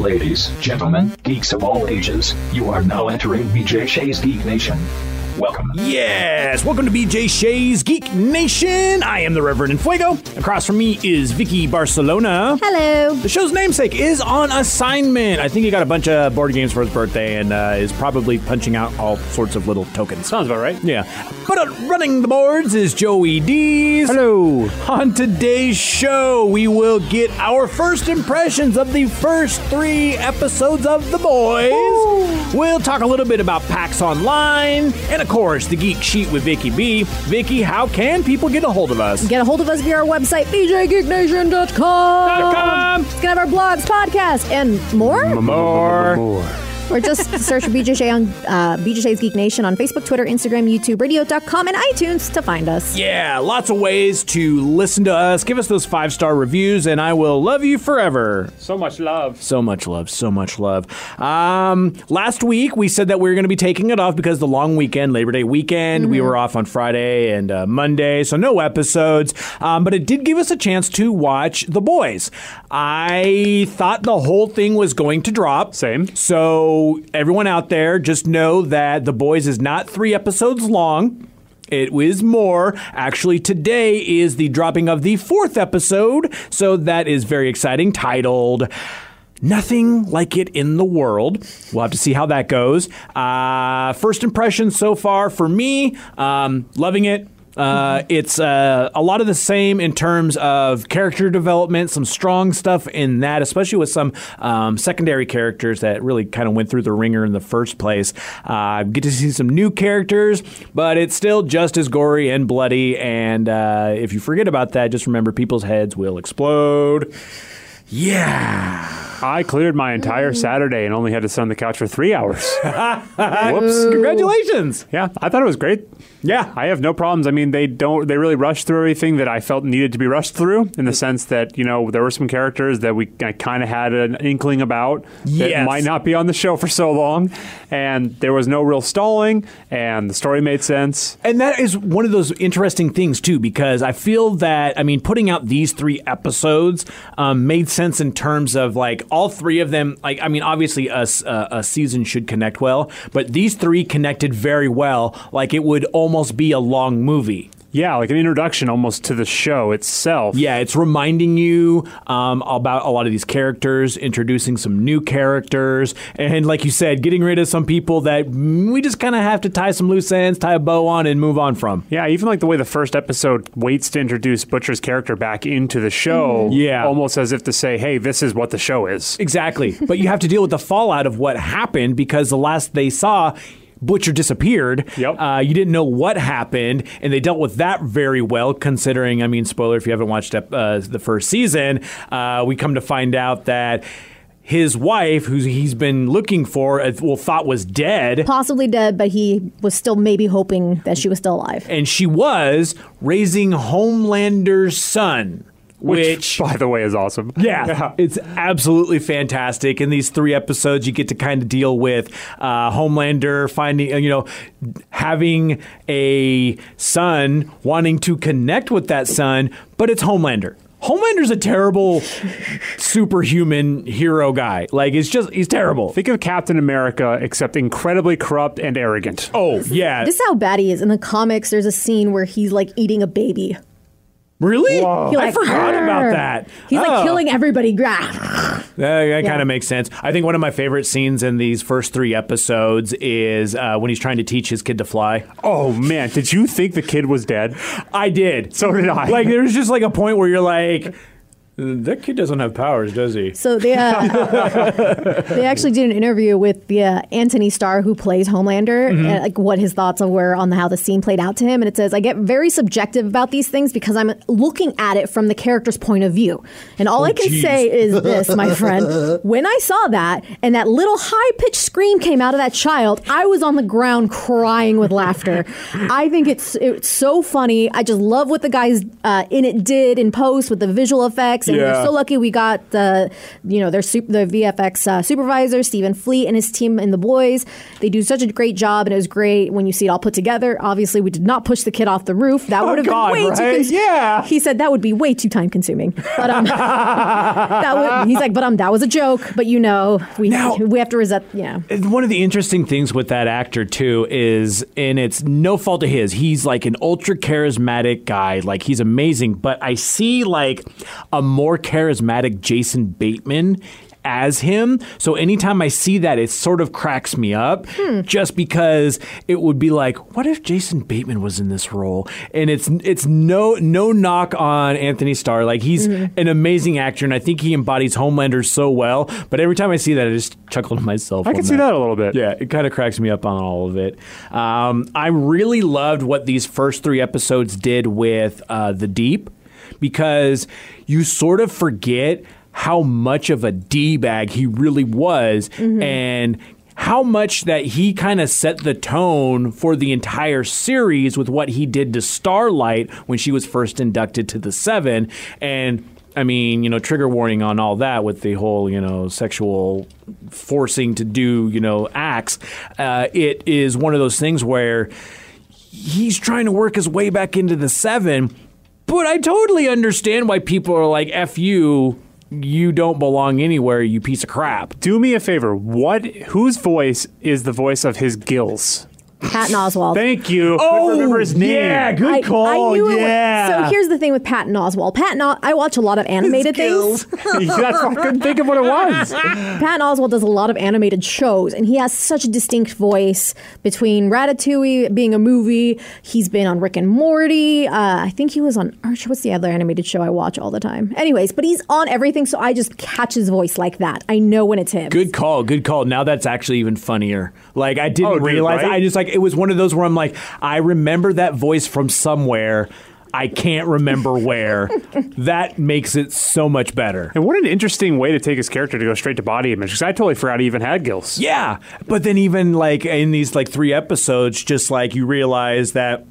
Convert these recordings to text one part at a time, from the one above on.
Ladies, gentlemen, geeks of all ages, you are now entering BJ Shea's Geek Nation. Welcome. Yes, welcome to BJ Shea's Geek Nation. I am the Reverend Fuego. Across from me is Vicky Barcelona. Hello. The show's namesake is on assignment. I think he got a bunch of board games for his birthday and uh, is probably punching out all sorts of little tokens. Sounds about right. Yeah. But uh, running the boards is Joey Dees. Hello. On today's show, we will get our first impressions of the first three episodes of The Boys. We'll talk a little bit about PAX Online, and of course, the Geek Sheet with Vicky B. Vicky, how can people get a hold of us? Get a hold of us via our website, bjgeeknation.com. com. It's going to have our blogs, podcasts, and more. more. More. Or just search for BJ Shea on uh, BJ Shea's Geek Nation on Facebook, Twitter, Instagram, YouTube, radio.com, and iTunes to find us. Yeah, lots of ways to listen to us. Give us those five star reviews, and I will love you forever. So much love. So much love, so much love. Um, last week we said that we were going to be taking it off because the long weekend, Labor Day weekend, we were off on Friday and uh, Monday, so no episodes. Um, but it did give us a chance to watch The Boys. I thought the whole thing was going to drop. Same. So everyone out there, just know that The Boys is not three episodes long. It is more. Actually, today is the dropping of the fourth episode, so that is very exciting, titled Nothing Like It in the World. We'll have to see how that goes. Uh, first impressions so far for me, um, loving it. Uh, it's uh, a lot of the same in terms of character development, some strong stuff in that, especially with some um, secondary characters that really kind of went through the ringer in the first place. Uh, get to see some new characters, but it's still just as gory and bloody. And uh, if you forget about that, just remember people's heads will explode. Yeah. I cleared my entire Saturday and only had to sit on the couch for three hours. Whoops. Congratulations. yeah, I thought it was great. Yeah. I have no problems. I mean, they don't. They really rushed through everything that I felt needed to be rushed through. In the sense that you know there were some characters that we kind of had an inkling about that Yes. might not be on the show for so long, and there was no real stalling, and the story made sense. And that is one of those interesting things too, because I feel that I mean, putting out these three episodes um, made sense in terms of like all three of them. Like, I mean, obviously a season should connect well, but these three connected very well. Like it would almost be a long movie. Yeah, like an introduction almost to the show itself. Yeah, it's reminding you um, about a lot of these characters, introducing some new characters, and like you said, getting rid of some people that mm, we just kind of have to tie some loose ends, tie a bow on, and move on from. Yeah, even like the way the first episode waits to introduce Butcher's character back into the show. Yeah. Almost as if to say, hey, this is what the show is. Exactly. but you have to deal with the fallout of what happened because the last they saw, Butcher disappeared. Yep. Uh, you didn't know what happened, and they dealt with that very well, considering, I mean, spoiler if you haven't watched uh, the first season, uh, we come to find out that. His wife, who he's been looking for, uh, well, thought was dead, Possibly dead, but he was still maybe hoping that she was still alive. and she was raising Homelander's son, which by the way, is awesome. Yeah, it's absolutely fantastic. In these three episodes, you get to kind of deal with uh, Homelander finding, uh, you know, having a son, wanting to connect with that son, but it's Homelander. Homelander's a terrible superhuman hero guy. Like, it's just, he's terrible. Think of Captain America, except incredibly corrupt and arrogant. Oh, yeah. This is how bad he is. In the comics, there's a scene where he's like eating a baby. Really? He, I like, forgot about that. He's Oh. like killing everybody. Grah. That, that kind of makes sense. I think one of my favorite scenes in these first three episodes is uh, when he's trying to teach his kid to fly. Oh man, did you think the kid was dead? I did. So did I. Like, there's just like a point where you're like, that kid doesn't have powers, does he? So they uh, they actually did an interview with the uh, Anthony Starr who plays Homelander, Mm-hmm. and, like what his thoughts were on how the scene played out to him. And it says, "I get very subjective about these things because I'm looking at it from the character's point of view, and all I can Oh, geez. say is this, my friend: when I saw that and that little high pitched scream came out of that child, I was on the ground crying with laughter. I think it's it's so funny. I just love what the guys uh, in it did in post with the visual effects. And Yeah. we're so lucky we got the, you know, their the VFX uh, supervisor Stephan Fleet and his team and the boys. They do such a great job, and it was great when you see it all put together. Obviously, we did not push the kid off the roof. That would have God, been way too. right? cons- Yeah. He said that would be way too time consuming. But um, that would, he's like, but um, that was a joke. But you know, we Now- we have to resent. Yeah. One of the interesting things with that actor too is, and it's no fault of his. He's like an ultra charismatic guy. Like he's amazing. But I see like a more charismatic Jason Bateman as him. So anytime I see that, it sort of cracks me up. Just because it would be like, what if Jason Bateman was in this role? And it's it's no no knock on Anthony Starr. Like he's an amazing actor, and I think he embodies Homelander so well. But every time I see that, I just chuckle to myself. I on can see that a little bit. yeah, it kind of cracks me up on all of it. Um, I really loved what these first three episodes did with uh, the Deep because you sort of forget how much of a D bag he really was and how much that he kind of set the tone for the entire series with what he did to Starlight when she was first inducted to the Seven. And I mean, you know, trigger warning on all that with the whole, you know, sexual forcing to do, you know, acts. Uh, it is one of those things where he's trying to work his way back into the seven. But I totally understand why people are like, F you, you don't belong anywhere, you piece of crap. Do me a favor. What? Whose voice is the voice of his gills? Patton Oswalt. Thank you. Couldn't remember his name. Oh, yeah, good I, call. I knew it was- yeah. so here's the thing with Patton Oswalt. Patton, O- I watch a lot of animated things. That's why I couldn't think of what it was. Patton Oswalt does a lot of animated shows, and he has such a distinct voice between Ratatouille being a movie. He's been on Rick and Morty. Uh, I think he was on Archer. What's the other animated show I watch all the time? Anyways, but he's on everything, so I just catch his voice like that. I know when it's him. Good call, good call. Now that's actually even funnier. Like I didn't Oh, dude, realize. right? I just like it was one of those where I'm like, I remember that voice from somewhere. I can't remember where. that makes it so much better. And what an interesting way to take his character to go straight to body image. Because I totally forgot he even had gills. Yeah, but then even like in these like three episodes, just like you realize that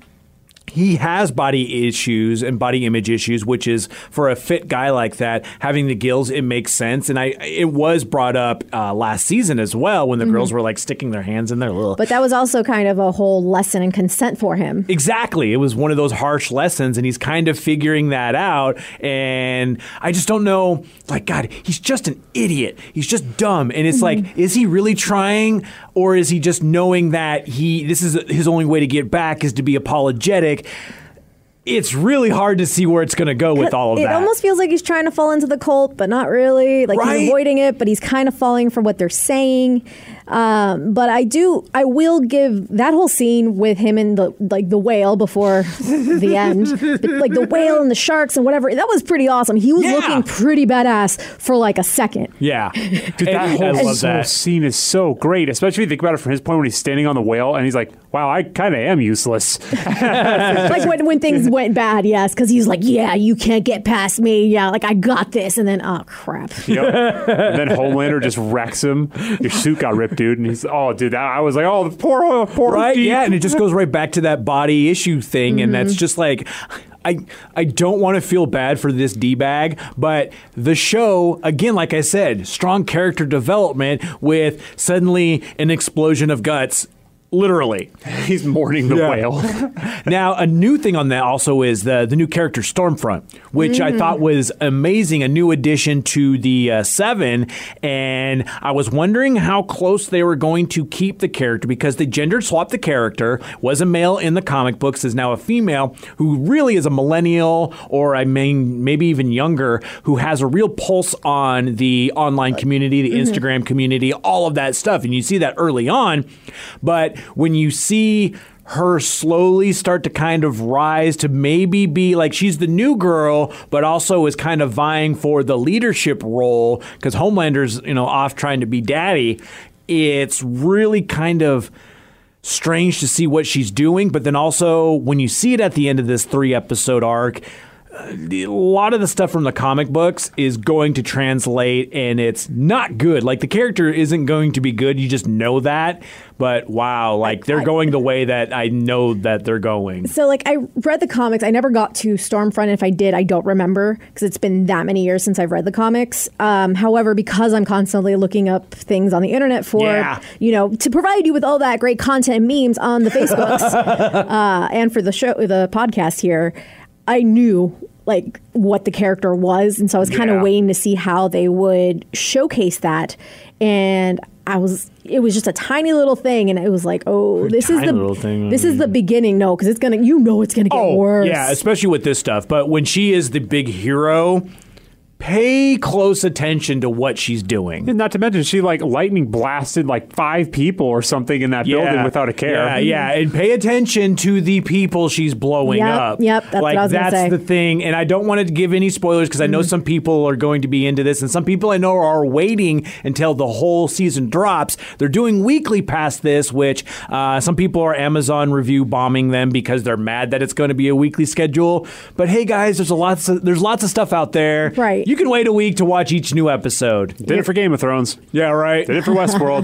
he has body issues and body image issues, which is for a fit guy like that, having the gills, it makes sense. And I, it was brought up uh, last season as well when the girls were like sticking their hands in their little. But that was also kind of a whole lesson in consent for him. Exactly. It was one of those harsh lessons, and he's kind of figuring that out. And I just don't know. Like, God, he's just an idiot. He's just dumb. And it's like, is he really trying, or is he just knowing that he this is his only way to get back is to be apologetic? It's really hard to see where it's going to go with all of it that. It almost feels like he's trying to fall into the cult, but not really. Like Right. he's avoiding it, but he's kind of falling for what they're saying. Um, but I do, I will give that whole scene with him and the like the whale before the end, But, like the whale and the sharks and whatever. That was pretty awesome. He was Yeah. looking pretty badass for like a second. yeah, Dude, that And whole, I love that. scene is so great, especially if you think about it from his point when he's standing on the whale and he's like, wow, I kind of am useless. like when, when things went bad, yes, because he's like, yeah, you can't get past me. Yeah, like I got this, and then oh crap. Yep. and then Homelander just wrecks him. Your suit got ripped, dude. And he's, oh, dude, that, I was like, oh, the poor, poor right Deep. yeah and it just goes right back to that body issue thing and that's mm-hmm. just like I, I don't want to feel bad for this D-bag, but the show, again, like I said, strong character development with suddenly an explosion of guts, literally. He's mourning the Yeah. whale. now, a new thing on that also is the the new character Stormfront, which I thought was amazing, a new addition to the uh, Seven, and I was wondering how close they were going to keep the character because they gender swapped the character, was a male in the comic books, is now a female who really is a millennial or I mean maybe even younger, who has a real pulse on the online community, the Instagram community, all of that stuff, and you see that early on, but when you see her slowly start to kind of rise to maybe be like she's the new girl, but also is kind of vying for the leadership role because Homelander's, you know, off trying to be daddy. It's really kind of strange to see what she's doing, but then also when you see it at the end of this three episode arc, a lot of the stuff from the comic books is going to translate and it's not good. Like the character isn't going to be good. You just know that. But wow, like they're going the way that I know that they're going. So, like, I read the comics. I never got to Stormfront. and If I did, I don't remember because it's been that many years since I've read the comics. Um, however, because I'm constantly looking up things on the internet for, Yeah. you know, to provide you with all that great content and memes on the Facebooks uh, and for the show, the podcast here, I knew like what the character was, and so I was kind of Yeah. waiting to see how they would showcase that. And I was, it was just a tiny little thing, and it was like, oh, this is the thing. this is the beginning. No, because it's gonna, you know, it's gonna get worse. Oh, yeah, especially with this stuff. But when she is the big hero, pay close attention to what she's doing. And not to mention, she like lightning blasted like five people or something in that building without a care. Yeah, yeah, and pay attention to the people she's blowing Yep, up. yep, that's what like I was that's say. the thing. And I don't want to give any spoilers because I know some people are going to be into this, and some people I know are waiting until the whole season drops. They're doing weekly past this, which uh, some people are Amazon review bombing them because they're mad that it's going to be a weekly schedule. But hey, guys, there's a lots of, there's lots of stuff out there. Right. You can wait a week to watch each new episode. Did it for Game of Thrones. Yeah, right. Did it for Westworld.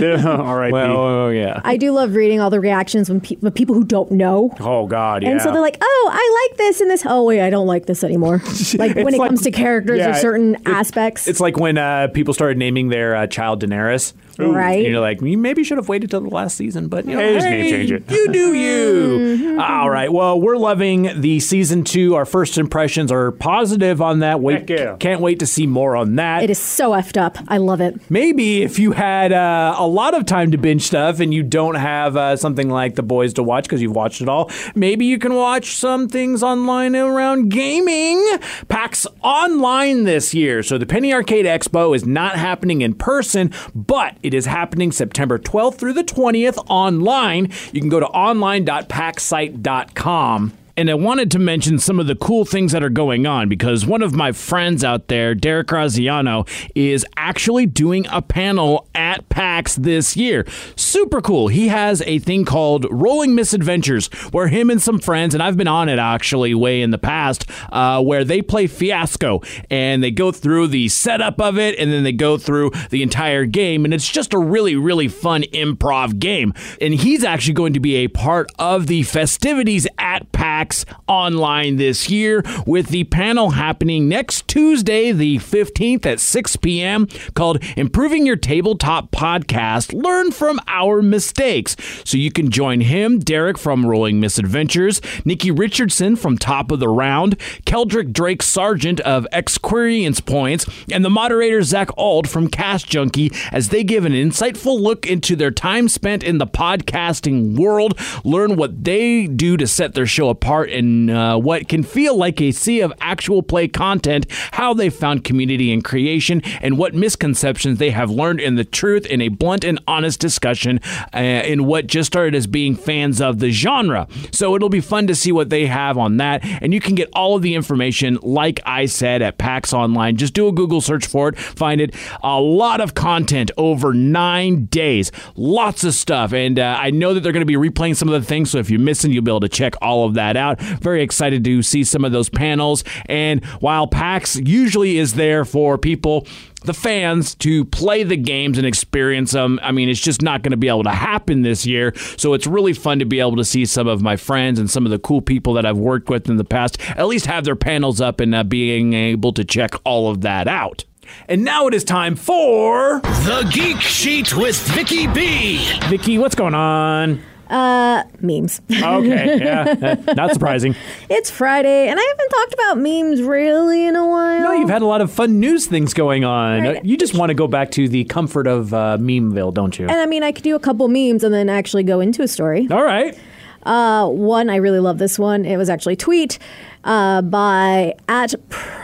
Did it, all right. Well, oh, yeah. I do love reading all the reactions when pe- with people who don't know. Oh God, yeah. And so they're like, "Oh, I like this and this. Oh, wait, I don't like this anymore." Like when It's it like- comes to characters yeah, or certain it- aspects, It's like when uh, people started naming their uh, child Daenerys. Right. And you're like, you maybe should have waited till the last season, but you know, Hey, just hey, change it. You do you. Mm-hmm. All right. Well, we're loving the season two. Our first impressions are positive on that. Wait, yeah. can't wait to see more on that. it is so effed up. I love it. Maybe if you had uh, a lot of time to binge stuff and you don't have uh, something like The Boys to watch because you've watched it all, maybe you can watch some things online around gaming. PAX Online this year. So the Penny Arcade Expo is not happening in person, but it is happening September 12th through the 20th online. You can go to online.paxsite.com. And I wanted to mention some of the cool things that are going on because one of my friends out there, Derek Graziano, is actually doing a panel at PAX this year. Super cool. He has a thing called Rolling Misadventures where him and some friends, and I've been on it actually way in the past, uh, where they play Fiasco and they go through the setup of it and then they go through the entire game. And it's just a really, really fun improv game. And he's actually going to be a part of the festivities at PAX online this year with the panel happening next Tuesday, the 15th at 6 p.m., called Improving Your Tabletop Podcast Learn from Our Mistakes. So you can join him, Derek from Rolling Misadventures, Nikki Richardson from Top of the Round, Keldrick Drake Sargent of Experience Points, and the moderator Zach Ald from Cast Junkie as they give an insightful look into their time spent in the podcasting world, learn what they do to set their show apart in uh, what can feel like a sea of actual play content, how they found community and creation, and what misconceptions they have learned in the truth in a blunt and honest discussion uh, in what just started as being fans of the genre. So it'll be fun to see what they have on that. And you can get all of the information, like I said, at PAX Online. Just do a Google search for it, find it. A lot of content over nine days, lots of stuff. And uh, I know that they're going to be replaying some of the things. So if you're missing, you'll be able to check all of that out. Very excited to see some of those panels. And while PAX usually is there for people the fans to play the games and experience them. I mean, it's just not going to be able to happen this year. So it's really fun to be able to see some of my friends and some of the cool people that I've worked with in the past at least have their panels up and uh, being able to check all of that out. And now it is time for The Geek Sheet with Vicky B. Vicky. What's going on? Memes. Okay, yeah, not surprising. it's Friday, and I haven't talked about memes really in a while. No, you've had a lot of fun news things going on. Right. Uh, You just want to go back to the comfort of uh, Memeville, don't you? and I mean, I could do a couple memes and then actually go into a story. All right. Uh, one, I really love this one. It was actually a tweet uh, by at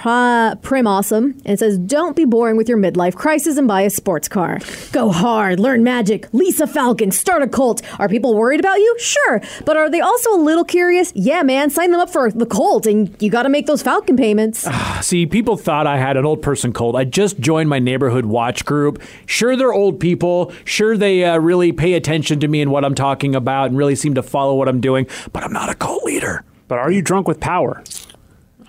Pri- Prim Awesome. And it says, Don't be boring with your midlife crisis and buy a sports car. Go hard, learn magic, Lisa Falcon, start a cult. Are people worried about you? Sure. But are they also a little curious? Yeah, man, sign them up for the cult and you got to make those Falcon payments. See, people thought I had an old person cold. I just joined my neighborhood watch group. Sure, they're old people. Sure, they uh, really pay attention to me and what I'm talking about and really seem to follow what I'm doing, but I'm not a cult leader. But are you drunk with power?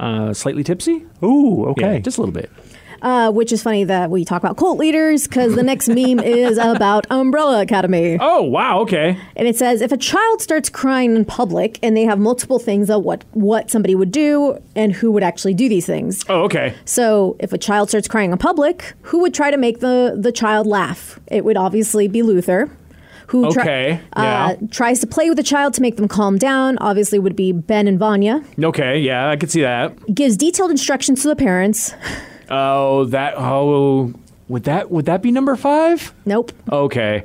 Uh, slightly tipsy. Ooh, okay. Yeah, just a little bit. Uh, which is funny that we talk about cult leaders because the next meme is about Umbrella Academy. Oh wow, okay. And it says if a child starts crying in public and they have multiple things of what, what somebody would do and who would actually do these things. Oh okay. So if a child starts crying in public, who would try to make the, the child laugh? It would obviously be Luther. Who Okay, uh, yeah. tries to play with the child to make them calm down. Obviously, would be Ben and Vanya. Okay, yeah, I could see that. Gives detailed instructions to the parents. Oh, that. Oh, would that would that be number five? Nope. Okay.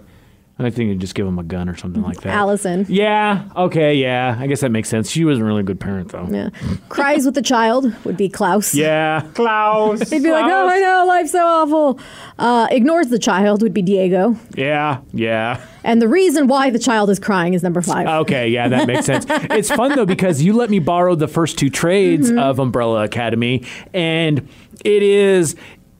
I think you'd just give him a gun or something like that. Allison. Yeah. Okay. Yeah. I guess that makes sense. She wasn't really a good parent, though. Yeah. Cries with the child would be Klaus. Yeah. Klaus. He'd be like, oh, I know, life's so awful. Uh, ignores the child would be Diego. Yeah. Yeah. And the reason why the child is crying is number five. Okay, yeah, that makes sense. It's fun though because you let me borrow the first two trades of Umbrella Academy, and it is.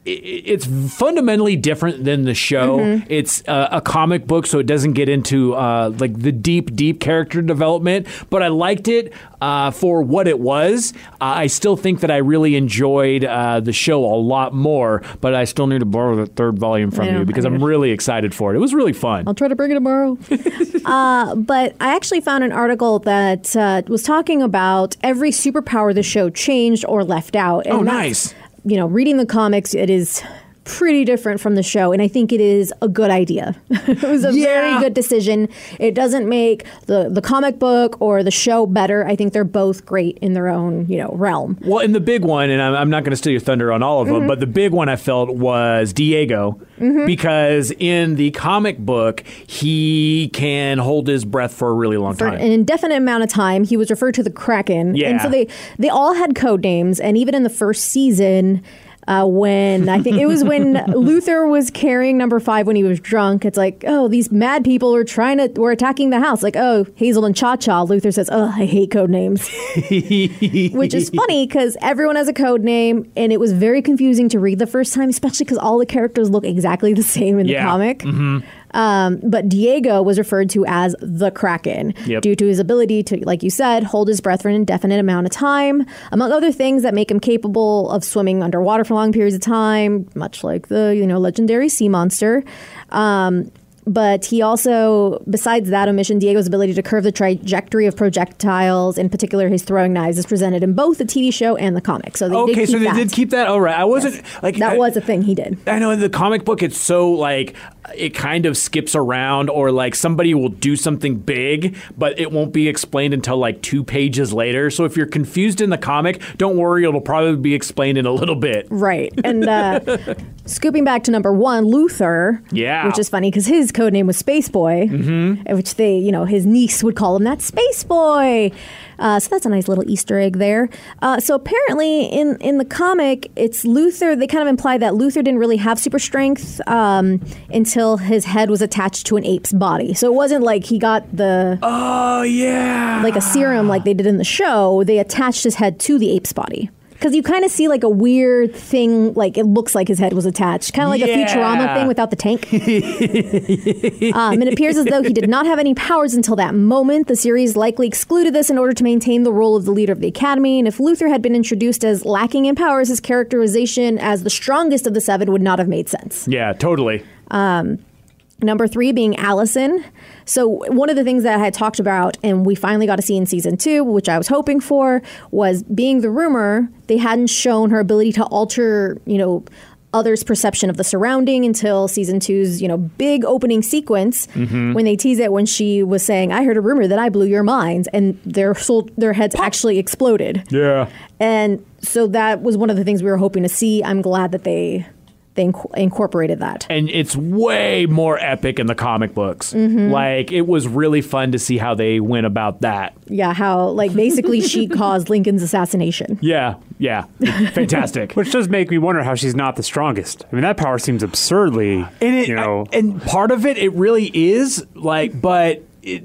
It's fundamentally different than the show. It's uh, a comic book, so it doesn't get into uh, like the deep, deep character development. But I liked it uh, for what it was. Uh, I still think that I really enjoyed uh, the show a lot more. But I still need to borrow the third volume from you because I'm really excited for it. It was really fun. I'll try to bring it tomorrow. uh, but I actually found an article that uh, was talking about every superpower the show changed or left out. And Oh, nice. You know, reading the comics, it is pretty different from the show, and I think it is a good idea. it was a Yeah. very good decision. It doesn't make the the comic book or the show better. I think they're both great in their own you know realm. Well, in the big one, and I'm, I'm not going to steal your thunder on all of Mm-hmm. them, but the big one I felt was Diego because in the comic book he can hold his breath for a really long for time. an indefinite amount of time. He was referred to the Kraken, Yeah. and so they they all had code names. And even in the first season, uh, when I think it was when Luther was carrying number five when he was drunk, it's like, oh, these mad people are trying to were attacking the house. Like, oh, Hazel and Cha Cha. Luther says, oh, I hate code names, which is funny because everyone has a code name, and it was very confusing to read the first time, especially because all the characters look exactly the same in Yeah. the comic. Um, but Diego was referred to as the Kraken Yep. due to his ability to, like you said, hold his breath for an indefinite amount of time, among other things that make him capable of swimming underwater for long periods of time, much like the you know legendary sea monster. Um, but he also, besides that omission, Diego's ability to curve the trajectory of projectiles, in particular his throwing knives, is presented in both the TV show and the comic. So they okay, did keep so they that. did keep that. All right, I wasn't like that I- was a thing he did. I know in the comic book it's so like it kind of skips around or like somebody will do something big but it won't be explained until like 2 pages later. So if you're confused in the comic, don't worry, it'll probably be explained in a little bit. Right. And uh, scooping back to number one, Luther. Yeah. Which is funny because his code name was Space Boy, mm-hmm. which they, you know, his niece would call him that Space Boy. Uh, so that's a nice little Easter egg there. Uh, so apparently, in in the comic, it's Luther. They kind of imply that Luther didn't really have super strength um, until his head was attached to an ape's body. So it wasn't like he got the Oh yeah. like a serum like they did in the show. They attached his head to the ape's body. Because you kind of see like a weird thing, like it looks like his head was attached, kind of like a Futurama thing without the tank. um, it appears as though he did not have any powers until that moment. The series likely excluded this in order to maintain the role of the leader of the academy. And if Luther had been introduced as lacking in powers, his characterization as the strongest of the seven would not have made sense. yeah, totally. Number three being Allison. So one of the things that I had talked about, and we finally got to see in season two, which I was hoping for, was being the rumor. They hadn't shown her ability to alter, you know, others' perception of the surrounding until season two's, you know, big opening sequence mm-hmm. when they tease it when she was saying, "I heard a rumor that I blew your minds," and their soul, their heads actually exploded. Yeah. And so that was one of the things we were hoping to see. I'm glad that they they inc- incorporated that. and it's way more epic in the comic books. Mm-hmm. Like it was really fun to see how they went about that. Yeah, how like basically she caused Lincoln's assassination. Yeah, yeah, fantastic. Which does make me wonder how she's not the strongest. I mean, that power seems absurdly, and it, you know. and part of it, it really is like, but.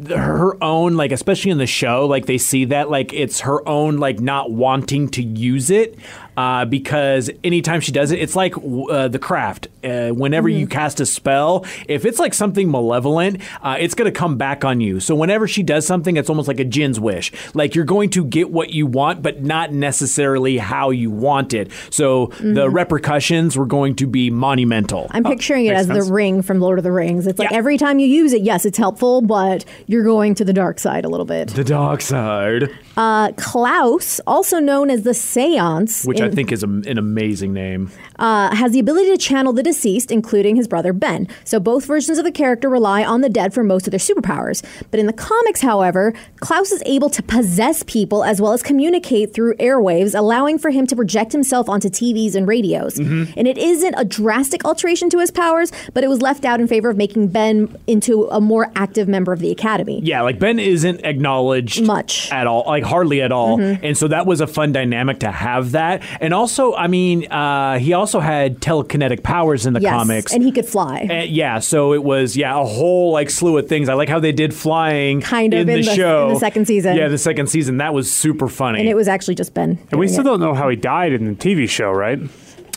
Her own like especially in the show like they see that like it's her own like not wanting to use it uh, because anytime she does it, it's like uh, the craft. Uh, whenever you cast a spell, if it's like something malevolent, uh, it's going to come back on you. So whenever she does something, it's almost like a Jin's wish. Like you're going to get what you want, but not necessarily how you want it. So the repercussions were going to be monumental. I'm picturing it as sense. the ring from Lord of the Rings. It's like Yeah. every time you use it, yes, it's helpful, but you're going to the dark side a little bit. the dark side, Uh, Klaus, also known as the Seance, which I in- think is a, an amazing name. uh, has the ability to channel the deceased, including his brother Ben. So both versions of the character rely on the dead for most of their superpowers. But in the comics, however, Klaus is able to possess people as well as communicate through airwaves, allowing for him to project himself onto TVs and radios. Mm-hmm. And it isn't a drastic alteration to his powers, but it was left out in favor of making Ben into a more active member of the Academy. Yeah, like Ben isn't acknowledged Much. at all, like hardly at all, and so that was a fun dynamic to have that. And also, I mean, uh, he also had telekinetic powers in the Yes, comics. and he could fly. Uh, yeah, so it was yeah a whole like slew of things. I like how they did flying Kind of in, in the, the- show in the second season. Yeah, the second season that was super funny. and it was actually just Ben. And we still it. don't know how he died in the TV show, right?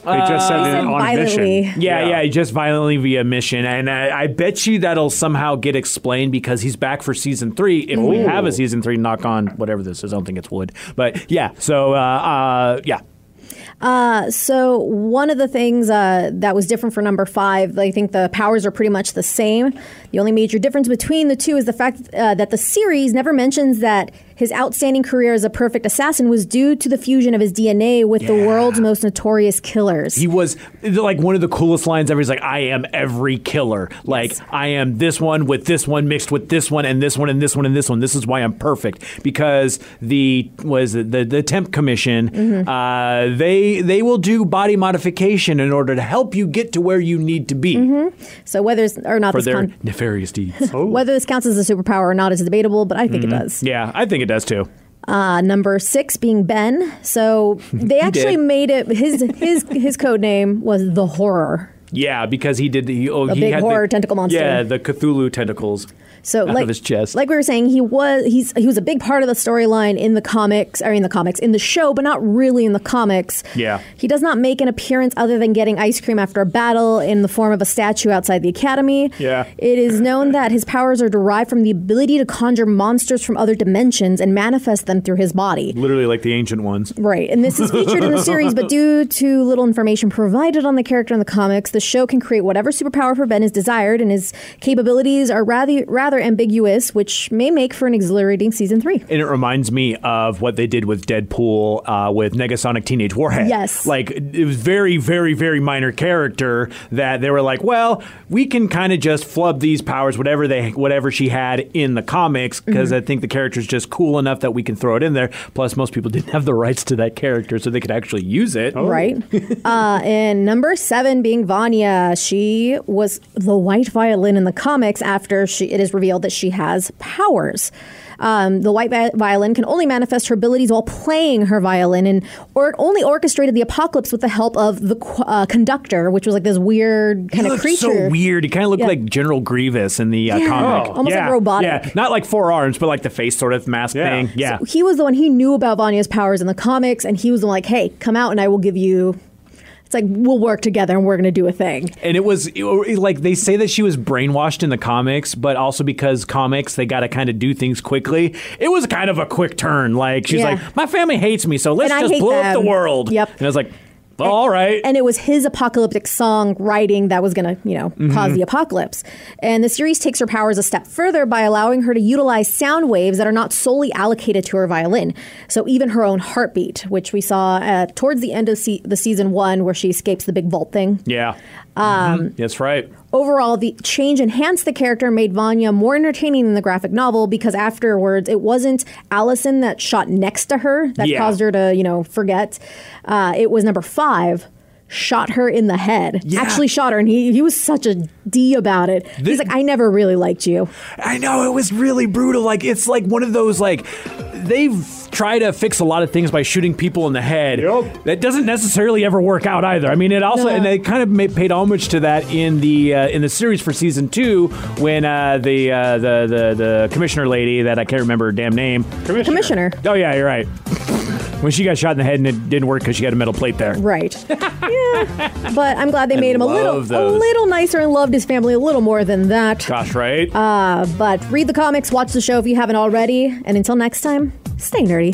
They just said They it said on violently. mission. yeah, yeah, just violently via mission, and I, I bet you that'll somehow get explained because he's back for season three. If we have a season three, knock on whatever this is. I don't think it's wood, but yeah. So uh, uh, yeah, So one of the things uh, that was different for number five, I think the powers are pretty much the same. The only major difference between the two is the fact uh, that the series never mentions that his outstanding career as a perfect assassin was due to the fusion of his DNA with the world's most notorious killers. He was like one of the coolest lines ever. He's like, I am every killer. Like, I am this one with this one mixed with this one and this one and this one and this one. This is why I'm perfect. Because the was it, the the temp commission, Mm-hmm. uh, they they will do body modification in order to help you get to where you need to be so whether it's, or not for this their con- nefarious deeds. whether this counts as a superpower or not is debatable, but I think it does. yeah, I think it does too. Uh, number six being Ben. So they actually did. made it his his his code name was the Horror. Yeah, because he did the oh, A he big had horror the, tentacle monster. Yeah, the Cthulhu tentacles. So Out like of his chest. like we were saying, he was he's he was a big part of the storyline in the comics, or in the comics, in the show, but not really in the comics. Yeah. he does not make an appearance other than getting ice cream after a battle in the form of a statue outside the academy. Yeah. it is known that his powers are derived from the ability to conjure monsters from other dimensions and manifest them through his body. Literally like the ancient ones. Right, and this is featured in the series, but due to little information provided on the character in the comics, the show can create whatever superpower for Ben is desired, and his capabilities are rather rather ambiguous, which may make for an exhilarating season three. And it reminds me of what they did with Deadpool uh, with Negasonic Teenage Warhead. Yes. Like, it was very, very, very minor character that they were like, well, we can kind of just flub these powers, whatever they, whatever she had in the comics, because Mm-hmm. I think the character's just cool enough that we can throw it in there. Plus, most people didn't have the rights to that character, so they could actually use it. Right. uh, and number seven being Vanya. She was the white violin in the comics after she, it is revealed that she has powers. Um, the white violin can only manifest her abilities while playing her violin, and or only orchestrated the apocalypse with the help of the uh, conductor, which was like this weird kind of creature. so weird. He kind of looked Yeah. like General Grievous in the uh, Yeah. comic. Almost like yeah. robotic. Yeah, not like four arms, but like the face sort of mask Yeah. thing. Yeah. He was the one he knew about Vanya's powers in the comics, and he was the one like, "Hey, come out, and I will give you." It's like we'll work together, and we're going to do a thing. And it was it- like they say that she was brainwashed in the comics, but also because comics they got to kind of do things quickly. It was kind of a quick turn. Like she's Yeah. like, my family hates me, so let's And just blow up the world. Yep. And I was like, all right. and it was his apocalyptic song writing that was going to, you know, cause the apocalypse. And the series takes her powers a step further by allowing her to utilize sound waves that are not solely allocated to her violin. So even her own heartbeat, which we saw uh, towards the end of se- the season one, where she escapes the big vault thing. yeah. Um, That's right. Overall, the change enhanced the character and made Vanya more entertaining than the graphic novel because afterwards it wasn't Allison that shot next to her that Yeah. caused her to, you know, forget. Uh, it was number five. Shot her in the head. Yeah. Actually shot her, and he, he was such a D about it. He's like, I never really liked you. I know it was really brutal. Like it's like one of those like they've tried to fix a lot of things by shooting people in the head. Yep. That doesn't necessarily ever work out either. I mean, it also No. and they kind of ma- paid homage to that in the uh, in the series for season two when uh, the, uh, the the the commissioner lady that I can't remember her damn name. Commissioner. Oh yeah, you're right. When she got shot in the head and it didn't work because she had a metal plate there. Right. yeah. But I'm glad they made him a little love a little nicer and loved his family a little more than that. Gosh, right? Uh, but read the comics, watch the show if you haven't already, and until next time, stay nerdy.